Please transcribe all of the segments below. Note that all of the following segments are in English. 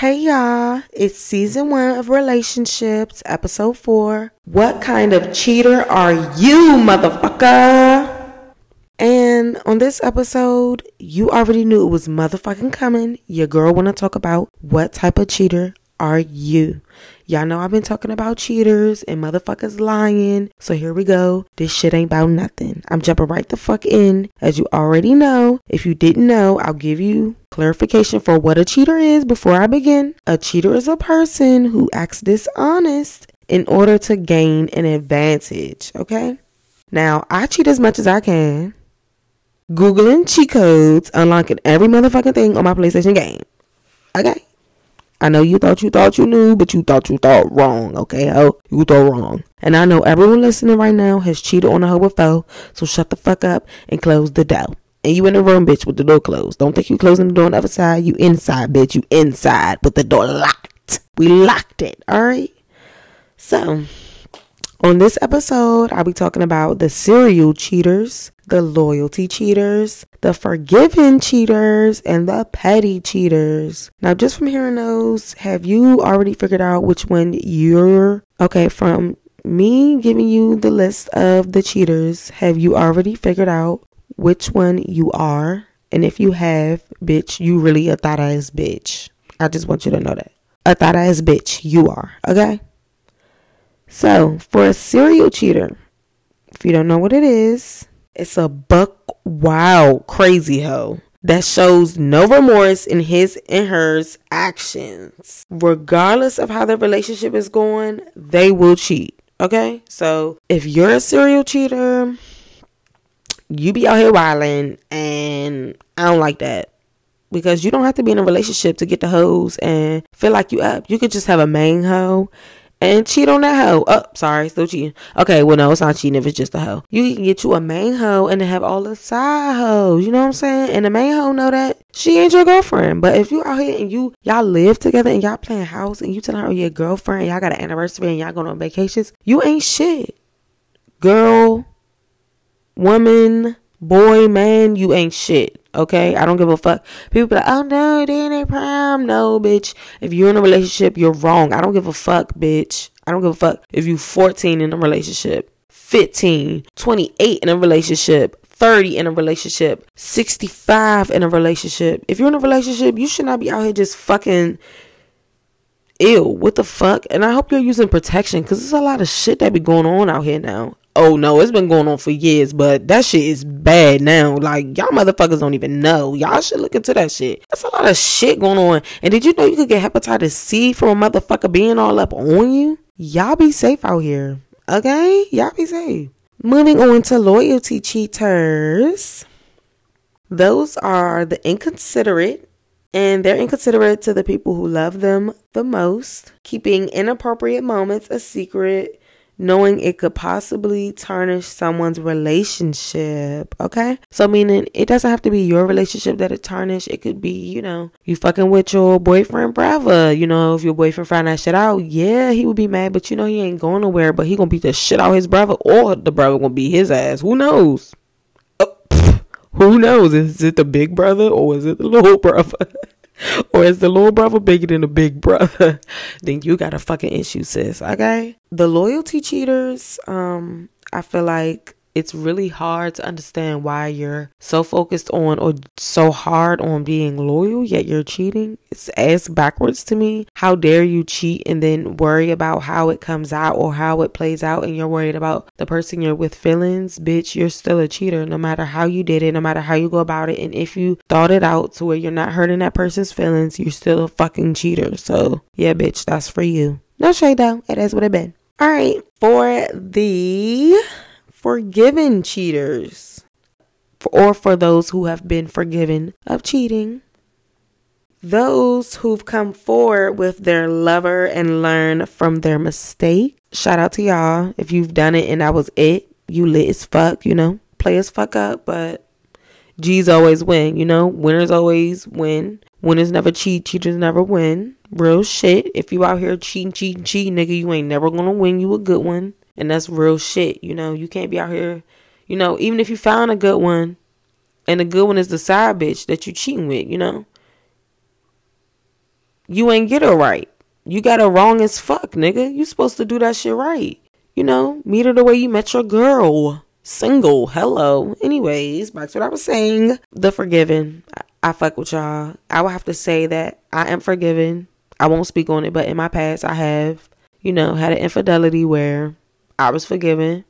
Hey y'all, it's season one of relationships, episode four. What kind of cheater are you, motherfucker? And on this episode, you already knew it was motherfucking coming. Your girl wanna talk about what type of cheater are you? Y'all know I've been talking about cheaters and motherfuckers lying. So here we go. This shit ain't about nothing. I'm jumping right the fuck in. As you already know, if you didn't know, I'll give you clarification for what a cheater is before I begin. A cheater is a person who acts dishonest in order to gain an advantage. Okay? Now, I cheat as much as I can. Googling cheat codes, unlocking every motherfucking thing on my PlayStation game. Okay? I know you thought you thought you knew, but you thought you thought wrong, okay, ho? You thought wrong. And I know everyone listening right now has cheated on a hoe before, so shut the fuck up and close the door. And you in the room, bitch, with the door closed. Don't think you closing the door on the other side. You inside, bitch. You inside with the door locked. We locked it, alright? So, on this episode, I'll be talking about the serial cheaters, the loyalty cheaters, the forgiven cheaters, and the petty cheaters. Now, just from hearing those, have you already figured out which one you're okay from? Me giving you the list of the cheaters, have you already figured out which one you are? And if you have, bitch, you really a thought ass bitch. I just want you to know that. A thought ass bitch, you are, okay? So, for a serial cheater, if you don't know what it is, it's a buck wild crazy hoe that shows no remorse in his and hers actions. Regardless of how their relationship is going, they will cheat. Okay? So, if you're a serial cheater, you be out here wilding and I don't like that. Because you don't have to be in a relationship to get the hoes and feel like you up. You could just have a main hoe and cheat on that hoe. Oh, sorry, still cheating. Okay, well, no, it's not cheating if it's just a hoe. You can get you a main hoe and have all the side hoes. You know what I'm saying? And the main hoe know that she ain't your girlfriend. But if you out here and you y'all live together and y'all playing house and you telling her your girlfriend, y'all got an anniversary and y'all going on vacations, you ain't shit. Girl, woman, boy, man, you ain't shit. Okay, I don't give a fuck. People be like, oh no, they in their prime. No, bitch. If you're in a relationship, you're wrong. I don't give a fuck, bitch. I don't give a fuck if you 14 in a relationship, 15, 28 in a relationship, 30 in a relationship, 65 in a relationship. If you're in a relationship, you should not be out here just fucking ill. What the fuck? And I hope you're using protection because there's a lot of shit that be going on out here now oh no, it's been going on for years, but that shit is bad now. Like y'all motherfuckers don't even know. Y'all should look into that shit. That's a lot of shit going on. And did you know you could get hepatitis C from a motherfucker being all up on you? Y'all be safe out here. Okay? Y'all be safe. Moving on to loyalty cheaters. Those are the inconsiderate and they're inconsiderate to the people who love them the most, keeping inappropriate moments a secret knowing it could possibly tarnish someone's relationship. Okay? So, meaning it doesn't have to be your relationship that it tarnish. It could be, you know, you fucking with your boyfriend, brother. You know, if your boyfriend find that shit out, yeah, he would be mad, but you know, he ain't going nowhere, but he gonna beat the shit out his brother, or the brother gonna beat his ass. Who knows? Oh, who knows? Is it the big brother or is it the little brother? or is the little brother bigger than the big brother? then you got a fucking issue, sis. Okay. The loyalty cheaters, um, I feel like it's really hard to understand why you're so focused on or so hard on being loyal, yet you're cheating. It's ass backwards to me. How dare you cheat and then worry about how it comes out or how it plays out, and you're worried about the person you're with feelings? Bitch, you're still a cheater no matter how you did it, no matter how you go about it. And if you thought it out to where you're not hurting that person's feelings, you're still a fucking cheater. So, yeah, bitch, that's for you. No shade though. It is what it been. All right, for the forgiven cheaters or for those who have been forgiven of cheating. Those who've come forward with their lover and learned from their mistake. Shout out to y'all. If you've done it and that was it, you lit as fuck, you know. Play as fuck up, but G's always win, you know. Winners always win. Winners never cheat, cheaters never win. Real shit. If you out here cheating, cheating, cheating, nigga, you ain't never gonna win you a good one. And that's real shit. You know, you can't be out here, you know, even if you found a good one and the good one is the side bitch that you cheating with, you know. you ain't get her right. You got her wrong as fuck, nigga. You supposed to do that shit right. You know, meet her the way you met your girl. Single. Hello. Anyways, back to what I was saying. The forgiven. I, I fuck with y'all. I would have to say that I am forgiven. I won't speak on it, but in my past, I have, you know, had an infidelity where I was forgiven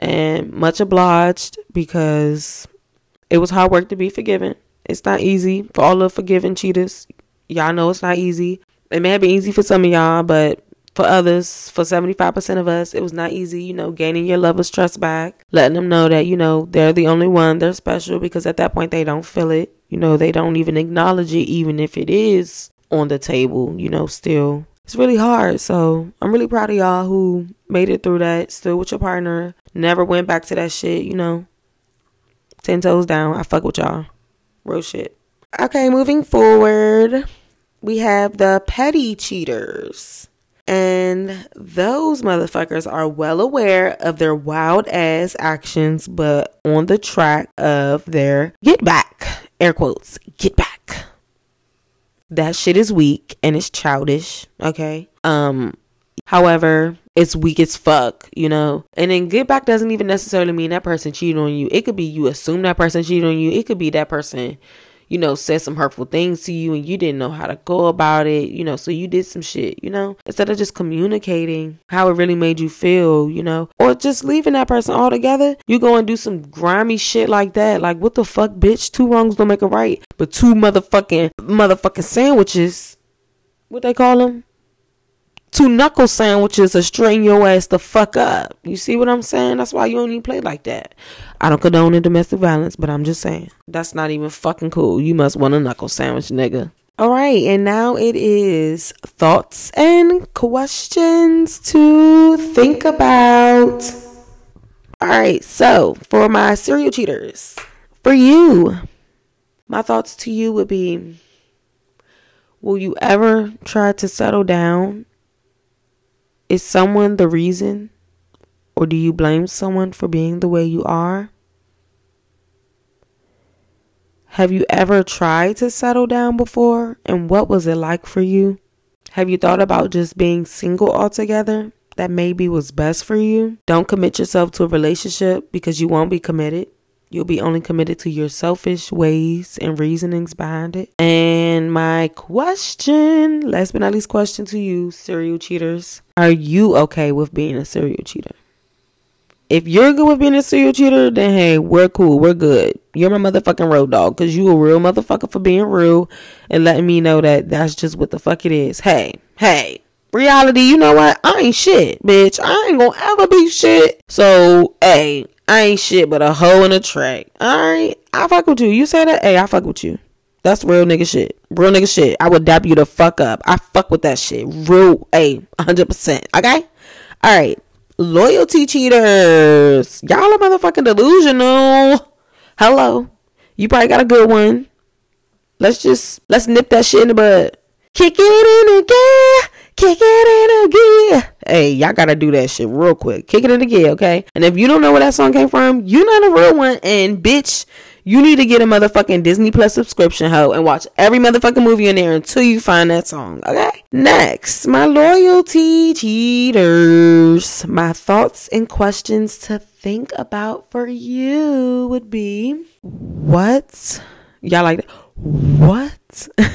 and much obliged because it was hard work to be forgiven. It's not easy for all the forgiven cheaters. Y'all know it's not easy. It may have been easy for some of y'all, but for others, for 75% of us, it was not easy, you know, gaining your lover's trust back, letting them know that, you know, they're the only one, they're special because at that point they don't feel it. You know, they don't even acknowledge it, even if it is on the table, you know, still. It's really hard. So I'm really proud of y'all who made it through that, still with your partner, never went back to that shit, you know. Ten toes down. I fuck with y'all. Real shit. Okay, moving forward, we have the petty cheaters. And those motherfuckers are well aware of their wild ass actions, but on the track of their get back. Air quotes, get back that shit is weak and it's childish, okay? Um however, it's weak as fuck, you know? And then get back doesn't even necessarily mean that person cheated on you. It could be you assume that person cheated on you. It could be that person you know, said some hurtful things to you and you didn't know how to go about it, you know, so you did some shit, you know, instead of just communicating how it really made you feel, you know, or just leaving that person altogether, you go and do some grimy shit like that. Like, what the fuck, bitch? Two wrongs don't make a right, but two motherfucking, motherfucking sandwiches, what they call them? Two knuckle sandwiches or straighten your ass the fuck up. You see what I'm saying? That's why you don't even play like that. I don't condone domestic violence, but I'm just saying. That's not even fucking cool. You must want a knuckle sandwich, nigga. All right, and now it is thoughts and questions to think about. All right, so for my serial cheaters, for you, my thoughts to you would be Will you ever try to settle down is someone the reason? Or do you blame someone for being the way you are? Have you ever tried to settle down before? And what was it like for you? Have you thought about just being single altogether? That maybe was best for you. Don't commit yourself to a relationship because you won't be committed. You'll be only committed to your selfish ways and reasonings behind it. And my question, last but not least, question to you, serial cheaters Are you okay with being a serial cheater? If you're good with being a serial cheater, then hey, we're cool. We're good. You're my motherfucking road dog because you a real motherfucker for being real and letting me know that that's just what the fuck it is. Hey, hey, reality, you know what? I ain't shit, bitch. I ain't gonna ever be shit. So, hey, I ain't shit but a hoe in a track. Alright? I fuck with you. You say that? Hey, I fuck with you. That's real nigga shit. Real nigga shit. I would dap you the fuck up. I fuck with that shit. Real, hey, 100%. Okay? Alright. Loyalty cheaters. Y'all are motherfucking delusional. Hello. You probably got a good one. Let's just, let's nip that shit in the bud. Kick it in again. Kick it in again. Hey, y'all gotta do that shit real quick. Kick it in again, okay? And if you don't know where that song came from, you're not a real one. And bitch, you need to get a motherfucking Disney Plus subscription, hoe, and watch every motherfucking movie in there until you find that song, okay? Next, my loyalty cheaters. My thoughts and questions to think about for you would be what? Y'all like that? What?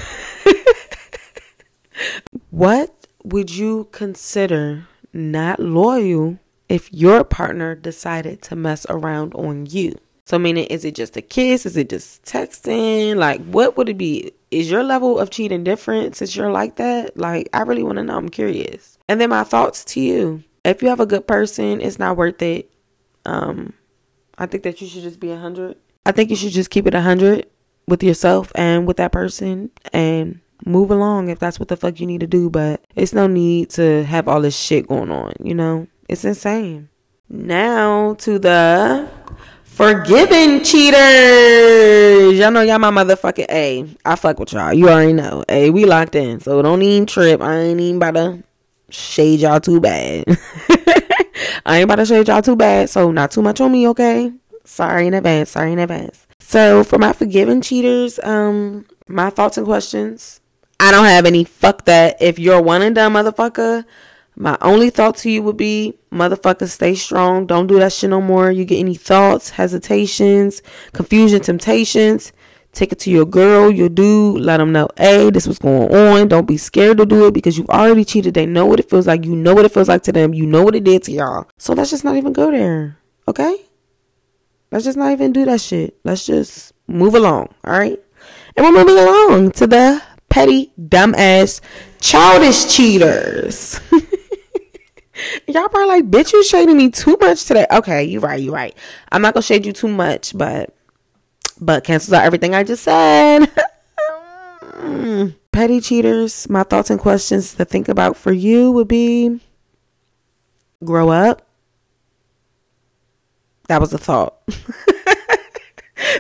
what would you consider not loyal if your partner decided to mess around on you? So, meaning, is it just a kiss? Is it just texting? Like, what would it be? Is your level of cheating different since you're like that? Like, I really want to know. I'm curious. And then my thoughts to you. If you have a good person, it's not worth it. Um, I think that you should just be a hundred. I think you should just keep it a hundred with yourself and with that person and move along if that's what the fuck you need to do. But it's no need to have all this shit going on, you know? It's insane. Now to the forgiven cheaters. Y'all know y'all my motherfucking A. I fuck with y'all. You already know. A, we locked in. So don't even trip. I ain't even about to shade y'all too bad. I ain't about to shade y'all too bad. So not too much on me, okay? Sorry in advance. Sorry in advance. So for my forgiven cheaters, um, my thoughts and questions I don't have any. Fuck that. If you're one and done, motherfucker, my only thought to you would be, motherfucker, stay strong. Don't do that shit no more. You get any thoughts, hesitations, confusion, temptations, take it to your girl, your dude. Let them know, hey, this was going on. Don't be scared to do it because you've already cheated. They know what it feels like. You know what it feels like to them. You know what it did to y'all. So let's just not even go there. Okay? Let's just not even do that shit. Let's just move along. All right? And we're moving along to the petty, dumbass, childish cheaters. Y'all probably like, bitch, you shading me too much today. Okay, you right, you right. I'm not gonna shade you too much, but but cancels out everything I just said. Petty cheaters, my thoughts and questions to think about for you would be grow up. That was a thought.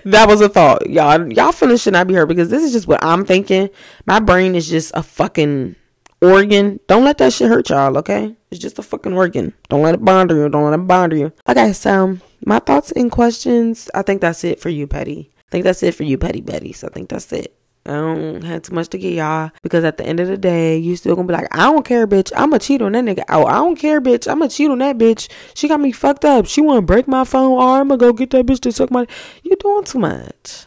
that was a thought. Y'all y'all feelings should not be hurt because this is just what I'm thinking. My brain is just a fucking organ. Don't let that shit hurt y'all, okay? It's just a fucking organ. Don't let it bother you. Don't let it bother you. Okay, so um, my thoughts and questions. I think that's it for you, Petty. I think that's it for you, Petty Betty. So I think that's it. I don't have too much to get y'all because at the end of the day, you still gonna be like, I don't care, bitch. I'm a cheat on that nigga. Oh, I don't care, bitch. I'm a cheat on that bitch. She got me fucked up. She wanna break my phone. Or oh, I'm gonna go get that bitch to suck my. You doing too much.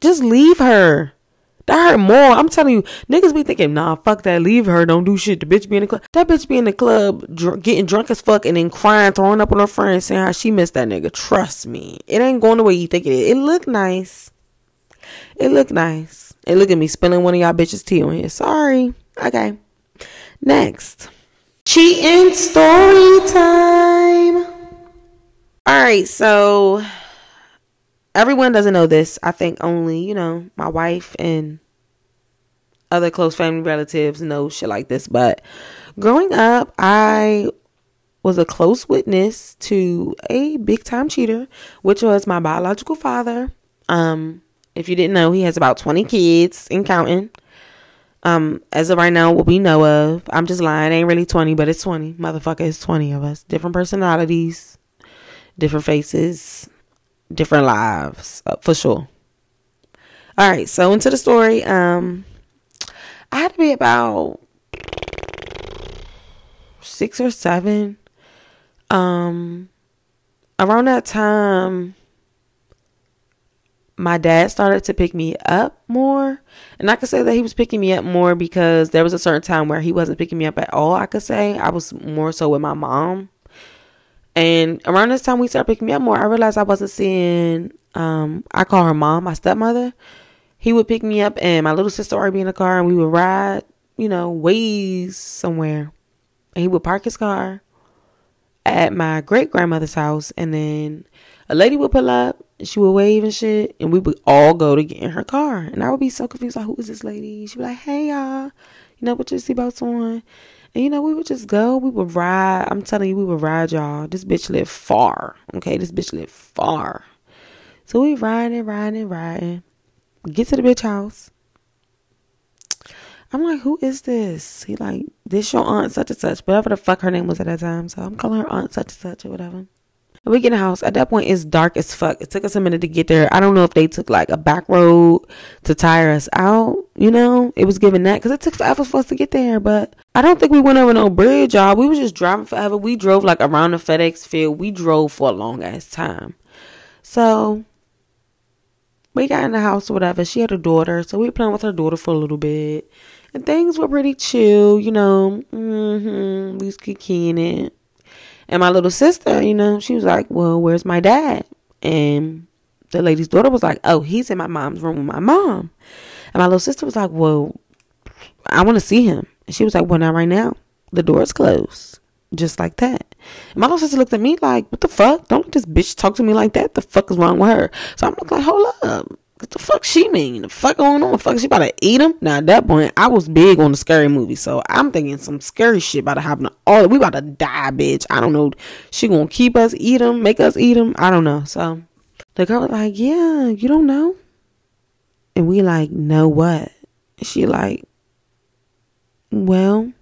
Just leave her. That hurt more. I'm telling you, niggas be thinking, nah, fuck that, leave her, don't do shit. The bitch be in the club. That bitch be in the club dr- getting drunk as fuck and then crying, throwing up on her friends, saying how she missed that nigga. Trust me, it ain't going the way you think it is. It look nice. It look nice. And look at me spilling one of y'all bitches tea on here. Sorry. Okay. Next. Cheating story time. All right, so everyone doesn't know this. I think only, you know, my wife and other close family relatives know shit like this. But growing up, I was a close witness to a big time cheater, which was my biological father. Um, if you didn't know, he has about 20 kids and counting. Um, as of right now, what we know of, I'm just lying. It ain't really 20, but it's 20. Motherfucker, it's 20 of us. Different personalities, different faces, different lives uh, for sure. All right, so into the story. Um, I had to be about six or seven. Um, around that time, my dad started to pick me up more. And I could say that he was picking me up more because there was a certain time where he wasn't picking me up at all. I could say I was more so with my mom. And around this time we started picking me up more, I realized I wasn't seeing um I call her mom, my stepmother. He would pick me up and my little sister would be in the car and we would ride, you know, ways somewhere. And he would park his car at my great grandmother's house and then a lady would pull up she would wave and shit and we would all go to get in her car. And I would be so confused like who is this lady? She'd be like, Hey y'all, you know, put your seatbelts on. And you know, we would just go, we would ride. I'm telling you, we would ride, y'all. This bitch lived far. Okay, this bitch lived far. So we riding, and riding, riding. Get to the bitch house. I'm like, who is this? He like, this your aunt such and such, whatever the fuck her name was at that time. So I'm calling her aunt such and such or whatever. We get in the house. At that point, it's dark as fuck. It took us a minute to get there. I don't know if they took like a back road to tire us out. You know, it was given that because it took forever for us to get there. But I don't think we went over no bridge, y'all. We was just driving forever. We drove like around the FedEx field. We drove for a long ass time. So we got in the house or whatever. She had a daughter, so we were playing with her daughter for a little bit. And things were pretty chill, you know. Mm-hmm. We was kicking it. And my little sister, you know, she was like, Well, where's my dad? And the lady's daughter was like, Oh, he's in my mom's room with my mom. And my little sister was like, Well, I want to see him. And she was like, Well, not right now. The door's closed. Just like that. And my little sister looked at me like, What the fuck? Don't let this bitch talk to me like that. The fuck is wrong with her? So I'm like, Hold up. What the fuck she mean? The fuck going on? The fuck she about to eat him? Now at that point, I was big on the scary movie, so I'm thinking some scary shit about to happen. All we about to die, bitch. I don't know. She gonna keep us eat him, make us eat him. I don't know. So the girl was like, "Yeah, you don't know," and we like, "Know what?" She like, "Well,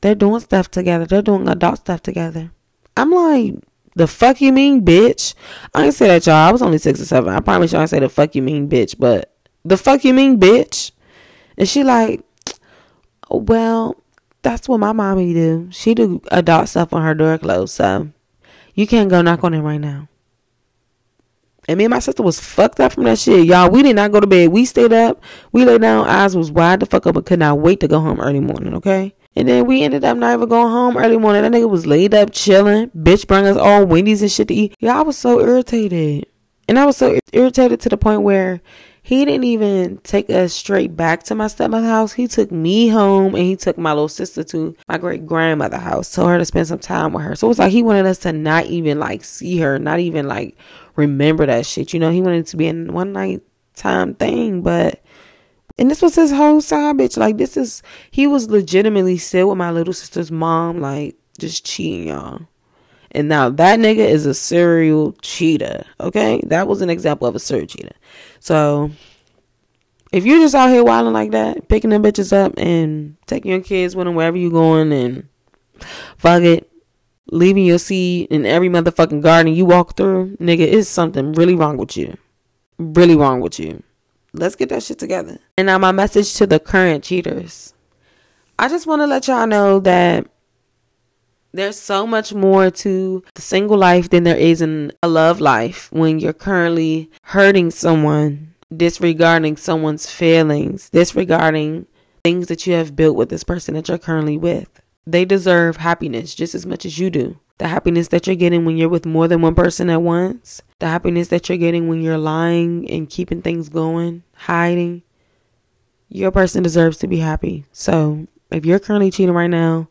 they're doing stuff together. They're doing adult stuff together." I'm like, the fuck you mean, bitch? I ain't say that, y'all. I was only six or seven. I promise y'all I say the fuck you mean, bitch. But the fuck you mean, bitch? And she like, well, that's what my mommy do. She do adult stuff on her door closed, so you can't go knock on it right now. And me and my sister was fucked up from that shit. Y'all, we did not go to bed. We stayed up. We lay down. Eyes was wide the fuck up but could not wait to go home early morning, okay? And then we ended up not even going home early morning. That nigga was laid up chilling. Bitch brought us all Wendy's and shit to eat. Y'all, I was so irritated. And I was so irritated to the point where he didn't even take us straight back to my stepmother's house. He took me home and he took my little sister to my great grandmother's house, told her to spend some time with her. So it was like he wanted us to not even like see her, not even like remember that shit. You know, he wanted it to be a one night time thing, but and this was his whole side bitch. Like this is he was legitimately still with my little sister's mom, like just cheating, y'all. And now that nigga is a serial cheater. Okay, that was an example of a serial cheater. So if you're just out here wilding like that, picking them bitches up and taking your kids with them wherever you're going and fuck it, leaving your seed in every motherfucking garden you walk through, nigga, is something really wrong with you. Really wrong with you. Let's get that shit together. And now my message to the current cheaters. I just want to let y'all know that there's so much more to the single life than there is in a love life when you're currently hurting someone, disregarding someone's feelings, disregarding things that you have built with this person that you're currently with. They deserve happiness just as much as you do. The happiness that you're getting when you're with more than one person at once, the happiness that you're getting when you're lying and keeping things going, hiding. Your person deserves to be happy. So, if you're currently cheating right now,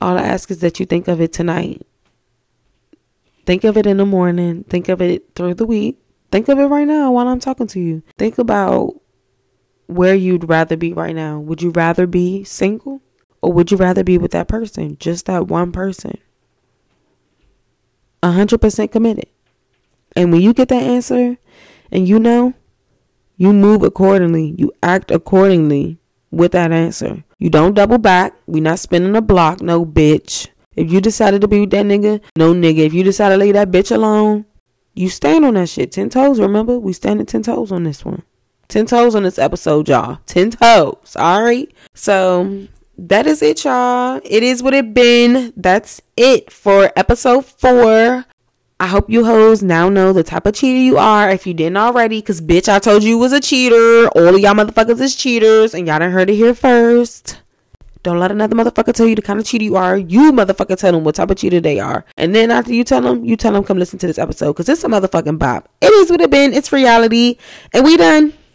all I ask is that you think of it tonight. Think of it in the morning. Think of it through the week. Think of it right now while I'm talking to you. Think about where you'd rather be right now. Would you rather be single or would you rather be with that person? Just that one person. 100% committed. And when you get that answer and you know, you move accordingly, you act accordingly with that answer. You don't double back. We not spinning a block, no bitch. If you decided to be with that nigga, no nigga. If you decide to leave that bitch alone, you stand on that shit. Ten toes, remember? We standing ten toes on this one. Ten toes on this episode, y'all. Ten toes. Alright. So that is it, y'all. It is what it been. That's it for episode four I hope you hoes now know the type of cheater you are if you didn't already. Cause bitch, I told you was a cheater. All of y'all motherfuckers is cheaters and y'all done heard it here first. Don't let another motherfucker tell you the kind of cheater you are. You motherfucker tell them what type of cheater they are. And then after you tell them, you tell them come listen to this episode. Cause it's a motherfucking bop. It is what it been. It's reality. And we done.